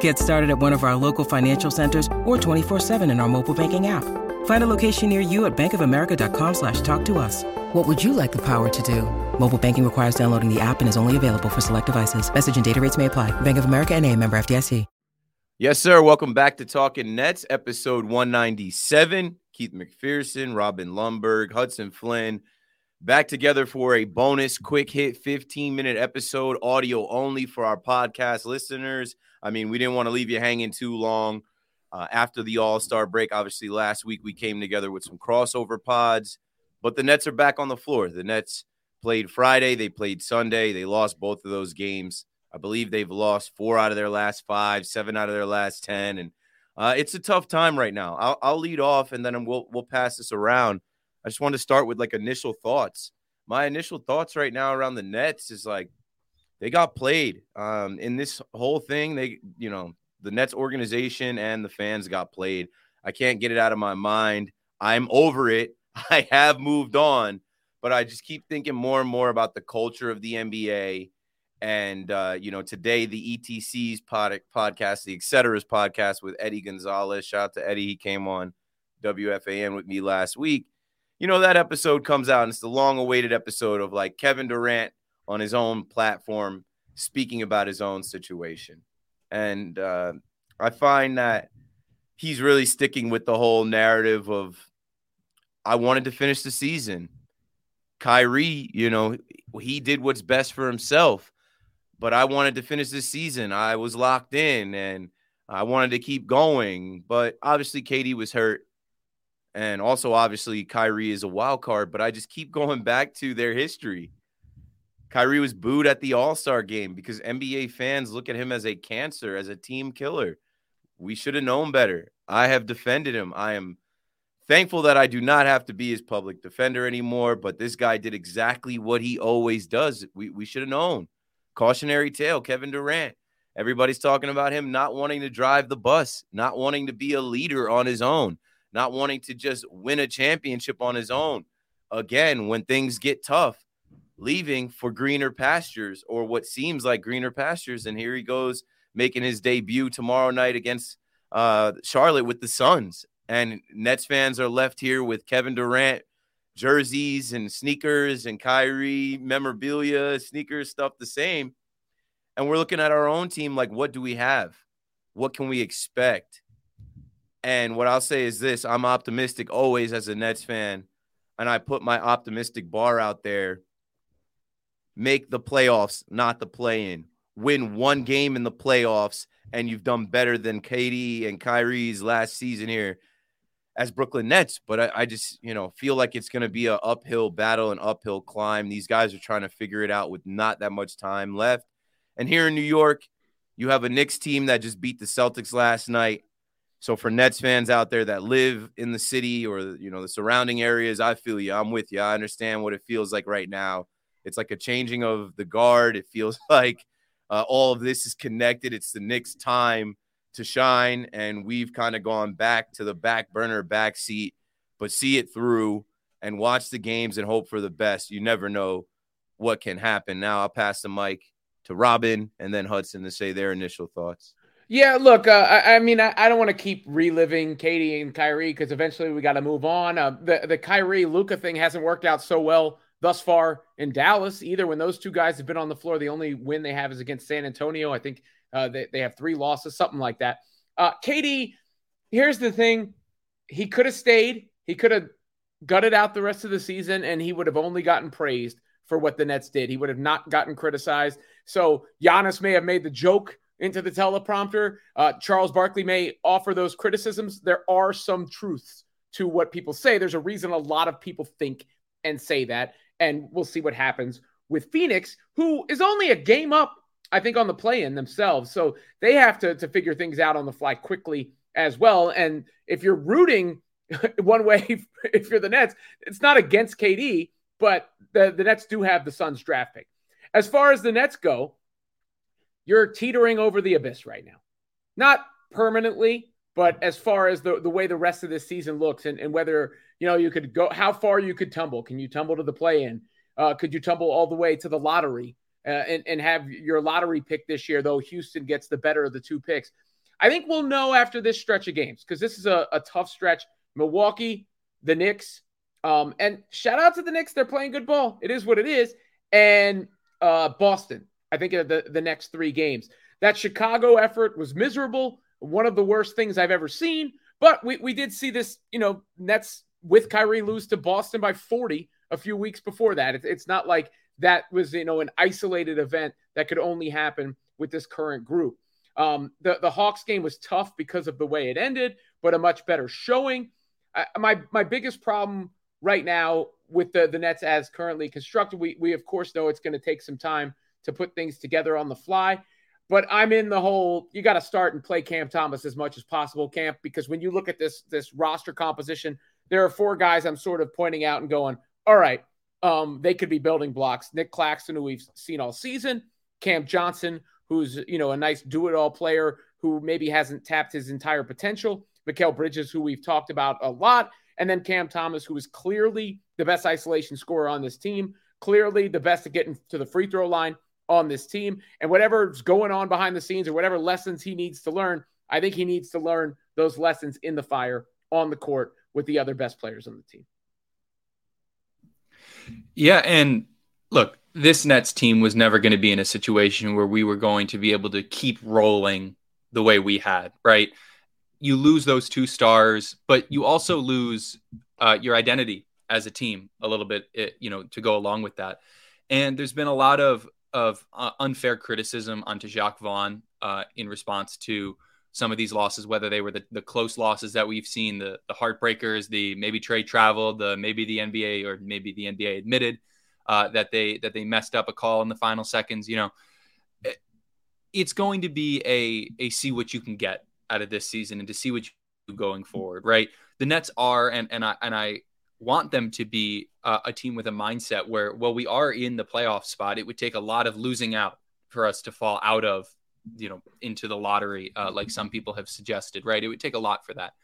Get started at one of our local financial centers or 24-7 in our mobile banking app. Find a location near you at bankofamerica.com slash talk to us. What would you like the power to do? Mobile banking requires downloading the app and is only available for select devices. Message and data rates may apply. Bank of America and a member FDIC. Yes, sir. Welcome back to Talking Nets, episode 197. Keith McPherson, Robin Lundberg, Hudson Flynn, back together for a bonus quick hit 15 minute episode, audio only for our podcast listeners. I mean, we didn't want to leave you hanging too long uh, after the All Star break. Obviously, last week we came together with some crossover pods, but the Nets are back on the floor. The Nets played Friday, they played Sunday, they lost both of those games. I believe they've lost four out of their last five, seven out of their last 10. And uh, it's a tough time right now. I'll, I'll lead off and then we'll, we'll pass this around. I just want to start with like initial thoughts. My initial thoughts right now around the Nets is like they got played um, in this whole thing. They, you know, the Nets organization and the fans got played. I can't get it out of my mind. I'm over it. I have moved on, but I just keep thinking more and more about the culture of the NBA and uh, you know, today the ETC's pod- podcast, the Etceteras podcast with Eddie Gonzalez. Shout out to Eddie. He came on WFAN with me last week. You know, that episode comes out and it's the long awaited episode of like Kevin Durant on his own platform speaking about his own situation. And uh, I find that he's really sticking with the whole narrative of I wanted to finish the season. Kyrie, you know, he did what's best for himself but I wanted to finish this season. I was locked in and I wanted to keep going. But obviously, KD was hurt. And also, obviously, Kyrie is a wild card, but I just keep going back to their history. Kyrie was booed at the All Star game because NBA fans look at him as a cancer, as a team killer. We should have known better. I have defended him. I am thankful that I do not have to be his public defender anymore, but this guy did exactly what he always does. We, we should have known. Cautionary tale Kevin Durant. Everybody's talking about him not wanting to drive the bus, not wanting to be a leader on his own, not wanting to just win a championship on his own. Again, when things get tough, leaving for greener pastures or what seems like greener pastures. And here he goes making his debut tomorrow night against uh, Charlotte with the Suns. And Nets fans are left here with Kevin Durant jerseys and sneakers and Kyrie memorabilia, sneakers, stuff the same. And we're looking at our own team like, what do we have? What can we expect? And what I'll say is this I'm optimistic always as a Nets fan. And I put my optimistic bar out there. Make the playoffs, not the play in. Win one game in the playoffs, and you've done better than KD and Kyrie's last season here as Brooklyn Nets, but I, I just you know feel like it's going to be an uphill battle, an uphill climb. These guys are trying to figure it out with not that much time left. And here in New York, you have a Knicks team that just beat the Celtics last night. So for Nets fans out there that live in the city or you know the surrounding areas, I feel you. I'm with you. I understand what it feels like right now. It's like a changing of the guard. It feels like uh, all of this is connected. It's the Knicks' time to shine, and we've kind of gone back to the back burner, back seat, but see it through and watch the games and hope for the best. You never know what can happen. Now I'll pass the mic to Robin and then Hudson to say their initial thoughts. Yeah, look, uh, I, I, mean, I, I don't want to keep reliving KD and Kyrie because eventually we got to move on. Uh, the the Kyrie Luka thing hasn't worked out so well thus far in Dallas either. When those two guys have been on the floor, the only win they have is against San Antonio. I think uh, they, they have three losses, something like that. Uh, KD, here's the thing he could have stayed, he could have gutted out the rest of the season, and he would have only gotten praised for what the Nets did. He would have not gotten criticized. So Giannis may have made the joke into the teleprompter. Uh, Charles Barkley may offer those criticisms. There are some truths to what people say. There's a reason a lot of people think and say that. And we'll see what happens with Phoenix, who is only a game up, I think, on the play in themselves. So they have to, to figure things out on the fly quickly as well. And if you're rooting one way, if you're the Nets, it's not against KD, but the, the Nets do have the Suns draft pick. As far as the Nets go, you're teetering over the abyss right now. Not permanently, but as far as the, the way the rest of this season looks and, and whether, you know, you could go, how far you could tumble. Can you tumble to the play in? Uh, could you tumble all the way to the lottery uh, and, and have your lottery pick this year, though Houston gets the better of the two picks? I think we'll know after this stretch of games because this is a, a tough stretch. Milwaukee, the Knicks, um, and shout out to the Knicks. They're playing good ball. It is what it is. And uh, Boston, I think the, the next three games. That Chicago effort was miserable. One of the worst things I've ever seen. But we, we did see this, you know, Nets with Kyrie lose to Boston by 40 a few weeks before that. It, it's not like that was you know an isolated event that could only happen with this current group. Um, the the Hawks game was tough because of the way it ended, but a much better showing. I, my my biggest problem right now with the the Nets as currently constructed, we we of course know it's going to take some time to put things together on the fly. But I'm in the whole you got to start and play Cam Thomas as much as possible, Camp, because when you look at this this roster composition, there are four guys I'm sort of pointing out and going, all right, um, they could be building blocks. Nick Claxton, who we've seen all season, Cam Johnson, who's you know a nice do-it-all player who maybe hasn't tapped his entire potential. Mikal Bridges, who we've talked about a lot, and then Cam Thomas, who is clearly the best isolation scorer on this team, clearly the best at getting to the free throw line on this team. And whatever's going on behind the scenes or whatever lessons he needs to learn, I think he needs to learn those lessons in the fire on the court with the other best players on the team. Yeah, and look, this Nets team was never going to be in a situation where we were going to be able to keep rolling the way we had, right? You lose those two stars, but you also lose uh, your identity as a team a little bit, you know, to go along with that. And there's been a lot of of uh, unfair criticism onto Jacque Vaughn uh, in response to some of these losses, whether they were the, the close losses that we've seen, the the heartbreakers, the maybe trade travel, the maybe the NBA or maybe the NBA admitted uh, that they that they messed up a call in the final seconds. You know, it, it's going to be a a see what you can get out of this season and to see what you going forward. Right, the Nets are and and I and I want them to be uh, a team with a mindset where well we are in the playoff spot. It would take a lot of losing out for us to fall out of you know into the lottery uh, like some people have suggested right? It would take a lot for that.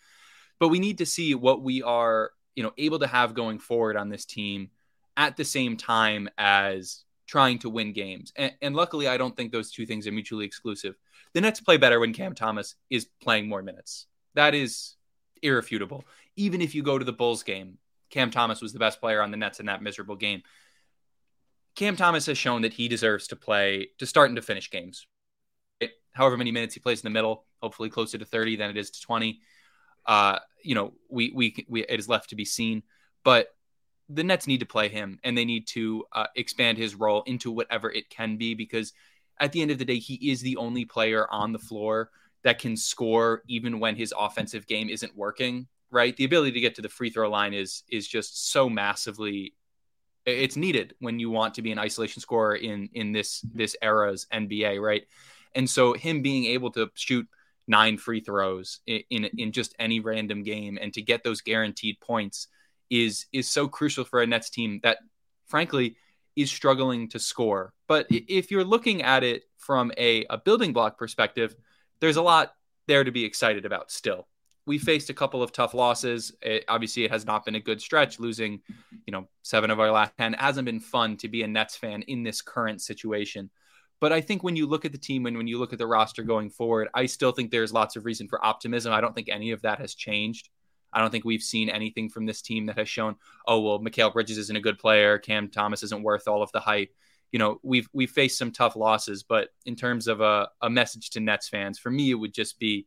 But we need to see what we are you know able to have going forward on this team at the same time as trying to win games. And, and luckily i don't think those two things are mutually exclusive. The nets play better when cam thomas is playing more minutes. That is irrefutable. Even if you go to the bulls game cam thomas was the best player on the nets in that miserable game Cam Thomas has shown that he deserves to play to start and to finish games however many minutes he plays in the middle, hopefully closer to 30 than it is to 20. Uh, you know, we, we, we, it is left to be seen, but the Nets need to play him and they need to uh, expand his role into whatever it can be because at the end of the day, he is the only player on the floor that can score even when his offensive game isn't working. Right, the ability to get to the free throw line is is just so massively it's needed when you want to be an isolation scorer in in this this era's NBA, right? And so him being able to shoot nine free throws in, in, in just any random game and to get those guaranteed points is is so crucial for a Nets team that frankly is struggling to score. But if you're looking at it from a, a building block perspective, there's a lot there to be excited about still. We faced a couple of tough losses. It, obviously, it has not been a good stretch. Losing, you know, seven of our last ten hasn't been fun to be a Nets fan in this current situation. But I think when you look at the team and when you look at the roster going forward, I still think there's lots of reason for optimism. I don't think any of that has changed. I don't think we've seen anything from this team that has shown, oh well, Mikal Bridges isn't a good player, Cam Thomas isn't worth all of the hype. You know, we've we've faced some tough losses, but in terms of a, a message to Nets fans, for me, it would just be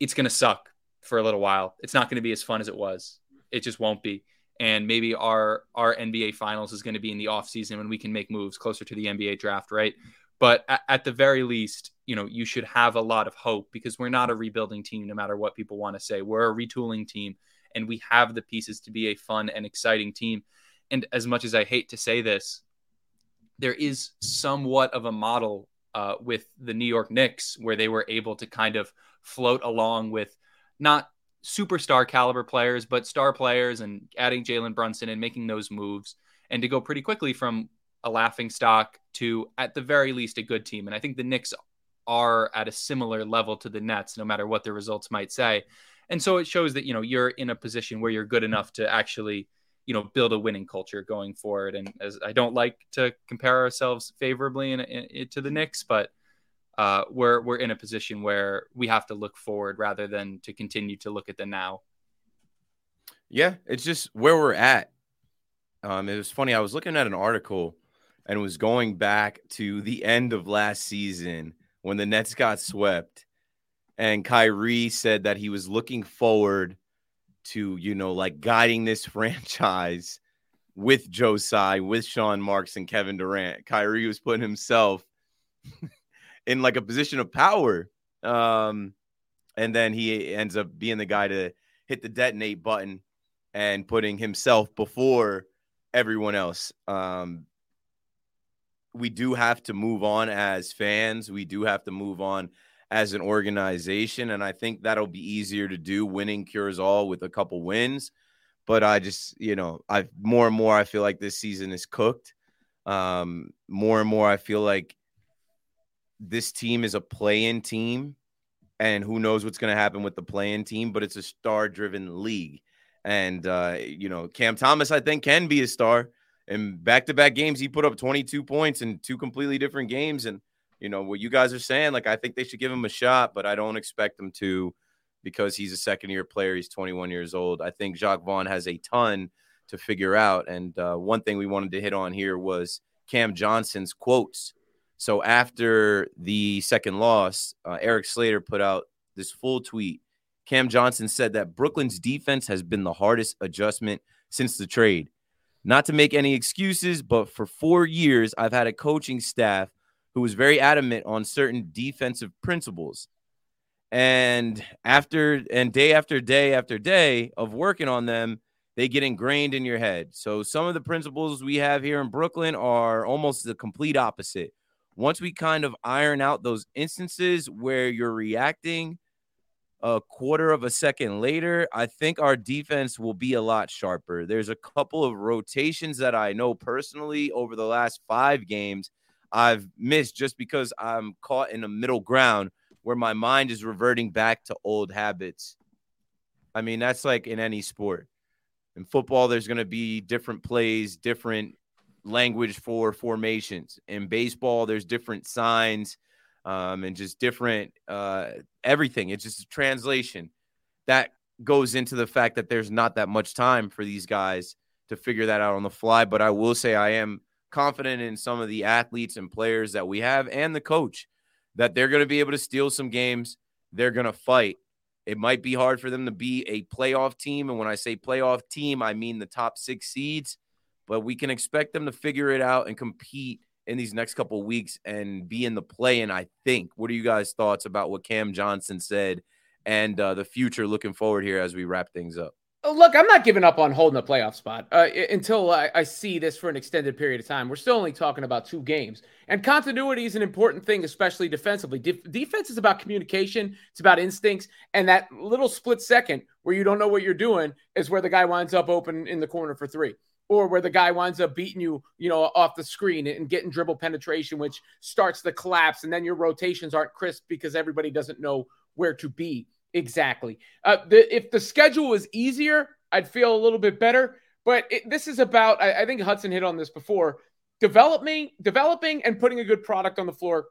it's going to suck for a little while. It's not going to be as fun as it was. It just won't be. And maybe our our NBA finals is going to be in the off season when we can make moves closer to the NBA draft, right? But at, at the very least, you know, you should have a lot of hope because we're not a rebuilding team, no matter what people want to say. We're a retooling team, and we have the pieces to be a fun and exciting team. And as much as I hate to say this, there is somewhat of a model uh, with the New York Knicks where they were able to kind of float along with not superstar caliber players, but star players and adding Jalen Brunson and making those moves and to go pretty quickly from a laughing stock to at the very least a good team. And I think the Knicks are at a similar level to the Nets, no matter what the results might say. And so it shows that, you know, you're in a position where you're good enough to actually, you know, build a winning culture going forward. And as I don't like to compare ourselves favorably in, in, to the Knicks, but uh, we're we're in a position where we have to look forward rather than to continue to look at the now. Yeah, it's just where we're at. Um, it was funny. I was looking at an article and was going back to the end of last season when the Nets got swept, and Kyrie said that he was looking forward to you know like guiding this franchise with Joe Tsai, with Sean Marks and Kevin Durant. Kyrie was putting himself in like a position of power. Um, and then he ends up being the guy to hit the detonate button and putting himself before everyone else. Um, we do have to move on as fans. We do have to move on as an organization. And I think that'll be easier to do. Winning cures all with a couple wins. But I just, you know, I more and more I feel like this season is cooked. Um, more and more I feel like this team is a play-in team, and who knows what's going to happen with the play-in team, but it's a star-driven league. And uh, you know, Cam Thomas, I think, can be a star. In back-to-back games, he put up 22 points in two completely different games. And you know what you guys are saying, like I think they should give him a shot, but I don't expect them to because he's a second-year player. He's 21 years old. I think Jacque Vaughn has a ton to figure out. And uh, one thing we wanted to hit on here was Cam Johnson's quotes so after the second loss, uh, Erik Slater put out this full tweet. Cam Johnson said that Brooklyn's defense has been the hardest adjustment since the trade. Not to make any excuses, but for four years, I've had a coaching staff who was very adamant on certain defensive principles. And after and day after day after day of working on them, they get ingrained in your head. So some of the principles we have here in Brooklyn are almost the complete opposite once we kind of iron out those instances where you're reacting a quarter of a second later, I think our defense will be a lot sharper. There's a couple of rotations that I know personally over the last five games I've missed just because I'm caught in a middle ground where my mind is reverting back to old habits. I mean, that's like in any sport. In football, there's going to be different plays, different language for formations. In baseball, there's different signs um, and just different uh, everything. It's just a translation that goes into the fact that there's not that much time for these guys to figure that out on the fly. But I will say I am confident in some of the athletes and players that we have and the coach that they're going to be able to steal some games. They're going to fight. It might be hard for them to be a playoff team. And when I say playoff team, I mean the top six seeds but we can expect them to figure it out and compete in these next couple weeks and be in the play. And I think, what are you guys' thoughts about what Cam Johnson said and uh, the future looking forward here as we wrap things up? Look, I'm not giving up on holding a playoff spot uh, until I, I, see this for an extended period of time. We're still only talking about two games, and continuity is an important thing, especially defensively. De- defense is about communication, it's about instincts, and that little split second where you don't know what you're doing is where the guy winds up open in the corner for three, or where the guy winds up beating you, you know, off the screen and getting dribble penetration, which starts the collapse, and then your rotations aren't crisp because everybody doesn't know where to be Exactly. Uh, the, if the schedule was easier, I'd feel a little bit better. But it, this is about, I, I, think Hudson hit on this before, developing, developing and putting a good product on the floor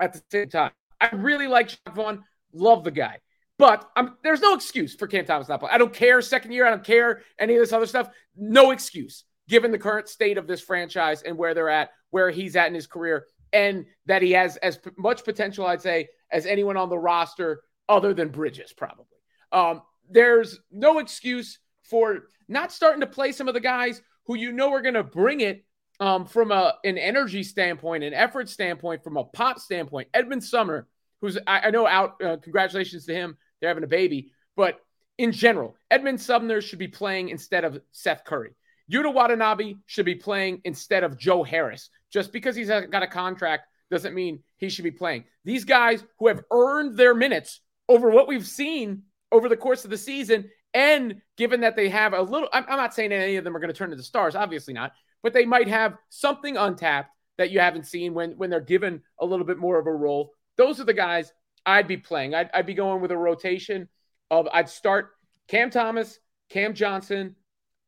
at the same time. I really like Jacque Vaughn, love the guy. But I'm, there's no excuse for Cam Thomas not playing. I don't care second year. I don't care any of this other stuff. No excuse given the current state of this franchise and where they're at, where he's at in his career, and that he has as much potential, I'd say, as anyone on the roster other than Bridges, probably. Um, there's no excuse for not starting to play some of the guys who you know are going to bring it um, from a, an energy standpoint, an effort standpoint, from a pop standpoint. Edmond Sumner, who's I, I know out, uh, congratulations to him. They're having a baby. But in general, Edmond Sumner should be playing instead of Seth Curry. Yuta Watanabe should be playing instead of Joe Harris. Just because he's got a contract doesn't mean he should be playing. These guys who have earned their minutes over what we've seen over the course of the season. And given that they have a little, I'm, I'm not saying any of them are going to turn into stars, obviously not, but they might have something untapped that you haven't seen when when they're given a little bit more of a role. Those are the guys I'd be playing. I'd, I'd be going with a rotation of I'd start Cam Thomas, Cam Johnson,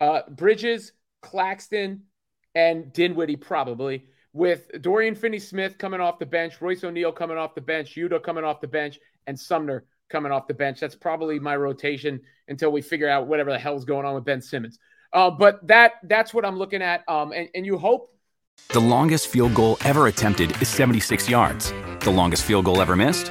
uh, Bridges, Claxton, and Dinwiddie probably with Dorian Finney-Smith coming off the bench, Royce O'Neale coming off the bench, Yuta coming off the bench, and Sumner coming off the bench. That's probably my rotation until we figure out whatever the hell's going on with Ben Simmons. Uh, but that that's what I'm looking at. Um, and, and you hope. The longest field goal ever attempted is 76 yards. The longest field goal ever missed?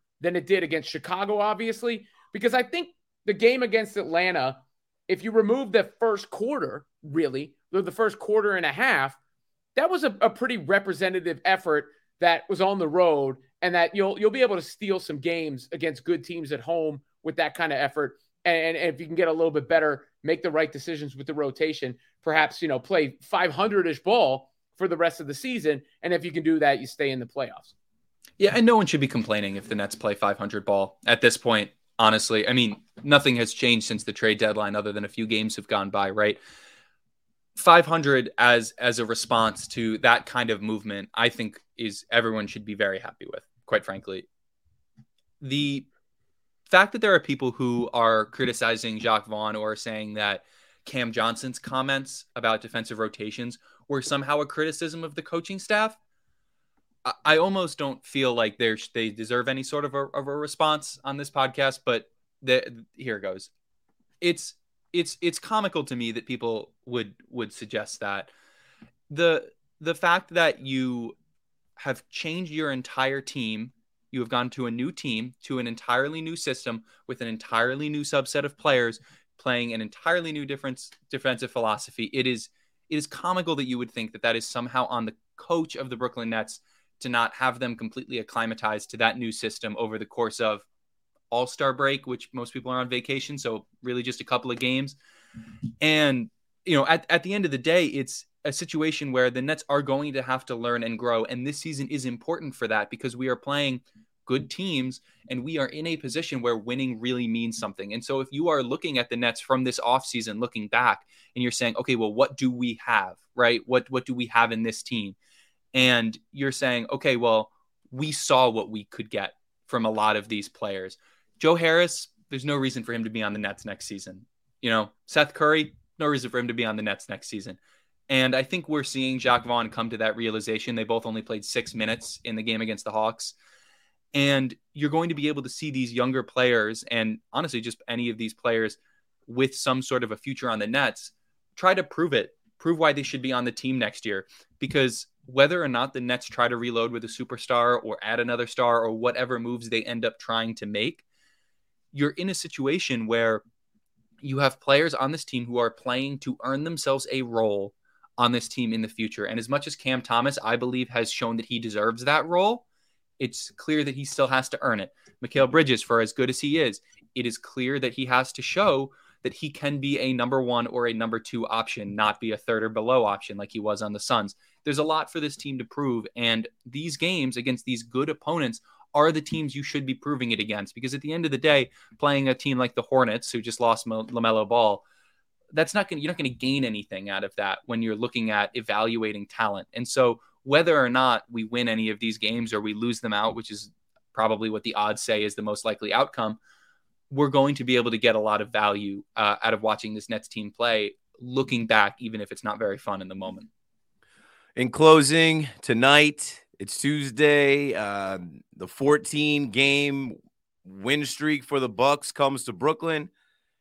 than it did against Chicago, obviously, because I think the game against Atlanta, if you remove the first quarter, really, the first quarter and a half, that was a, a pretty representative effort that was on the road and that you'll you'll be able to steal some games against good teams at home with that kind of effort. And, and, if you can get a little bit better, make the right decisions with the rotation, perhaps you know play 500ish ball for the rest of the season. And if you can do that, you stay in the playoffs. Yeah, and no one should be complaining if the Nets play 500 ball at this point. Honestly, I mean, nothing has changed since the trade deadline, other than a few games have gone by, right? 500 as as a response to that kind of movement, I think is everyone should be very happy with. Quite frankly, the fact that there are people who are criticizing Jacque Vaughn or saying that Cam Johnson's comments about defensive rotations were somehow a criticism of the coaching staff. I, almost don't feel like they they deserve any sort of a, of a response on this podcast, but the, here it goes. It's it's it's comical to me that people would would suggest that the the fact that you have changed your entire team you have gone to a new team to an entirely new system with an entirely new subset of players playing an entirely new difference defensive philosophy it is it is comical that you would think that that is somehow on the coach of the Brooklyn Nets to not have them completely acclimatized to that new system over the course of all Star break, which most people are on vacation. So, really, just a couple of games. And, you know, at, at the end of the day, it's a situation where the Nets are going to have to learn and grow. And this season is important for that because we are playing good teams and we are in a position where winning really means something. And so, if you are looking at the Nets from this offseason, looking back, and you're saying, okay, well, what do we have, right? What, what do we have in this team? And you're saying, okay, well, we saw what we could get from a lot of these players. Joe Harris, there's no reason for him to be on the Nets next season. You know, Seth Curry, no reason for him to be on the Nets next season. And I think we're seeing Jacque Vaughn come to that realization. They both only played six minutes in the game against the Hawks. And you're going to be able to see these younger players, and honestly, just any of these players with some sort of a future on the Nets, try to prove it, prove why they should be on the team next year. Because whether or not the Nets try to reload with a superstar or add another star or whatever moves they end up trying to make, you're in a situation where you have players on this team who are playing to earn themselves a role on this team in the future. And as much as Cam Thomas, I believe, has shown that he deserves that role, it's clear that he still has to earn it. Mikal Bridges, for as good as he is, it is clear that he has to show that he can be a number one or a number two option, not be a third or below option like he was on the Suns. There's a lot for this team to prove. And these games against these good opponents are the teams you should be proving it against. Because at the end of the day, playing a team like the Hornets, who just lost LaMelo Ball, that's not going you're not going to gain anything out of that when you're looking at evaluating talent. And so whether or not we win any of these games or we lose them out, which is probably what the odds say is the most likely outcome, we're going to be able to get a lot of value uh, out of watching this Nets team play, looking back, even if it's not very fun in the moment. In closing, tonight, it's Tuesday. Uh, the 14 game win streak for the Bucks comes to Brooklyn.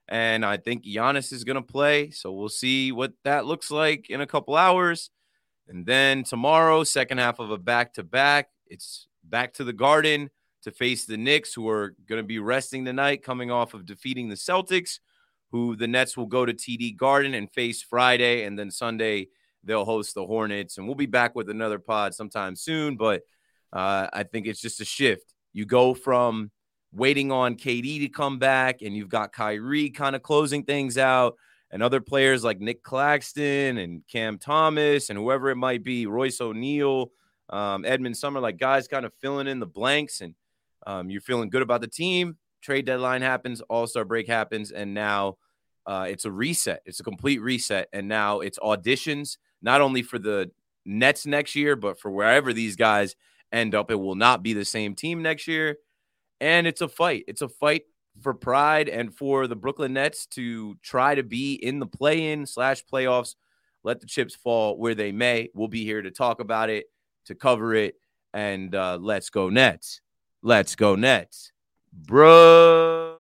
And I think Giannis is going to play. So we'll see what that looks like in a couple hours. And then tomorrow, second half of a back to back, it's back to the Garden to face the Knicks, who are going to be resting tonight, coming off of defeating the Celtics, who the Nets will go to TD Garden and face Friday. And then Sunday, they'll host the Hornets. And we'll be back with another pod sometime soon. But uh, I think it's just a shift. You go from waiting on KD to come back, and you've got Kyrie kind of closing things out, and other players like Nick Claxton and Cam Thomas and whoever it might be, Royce O'Neale, um, Edmond Sumner, like guys kind of filling in the blanks, and um, you're feeling good about the team. Trade deadline happens, All Star break happens, and now uh, it's a reset. It's a complete reset, and now it's auditions not only for the Nets next year, but for wherever these guys end up. It will not be the same team next year and it's a fight. It's a fight for pride and for the Brooklyn Nets to try to be in the play-in slash playoffs. Let the chips fall where they may. We'll be here to talk about it, to cover it, and uh, let's go Nets. Let's go Nets, bro.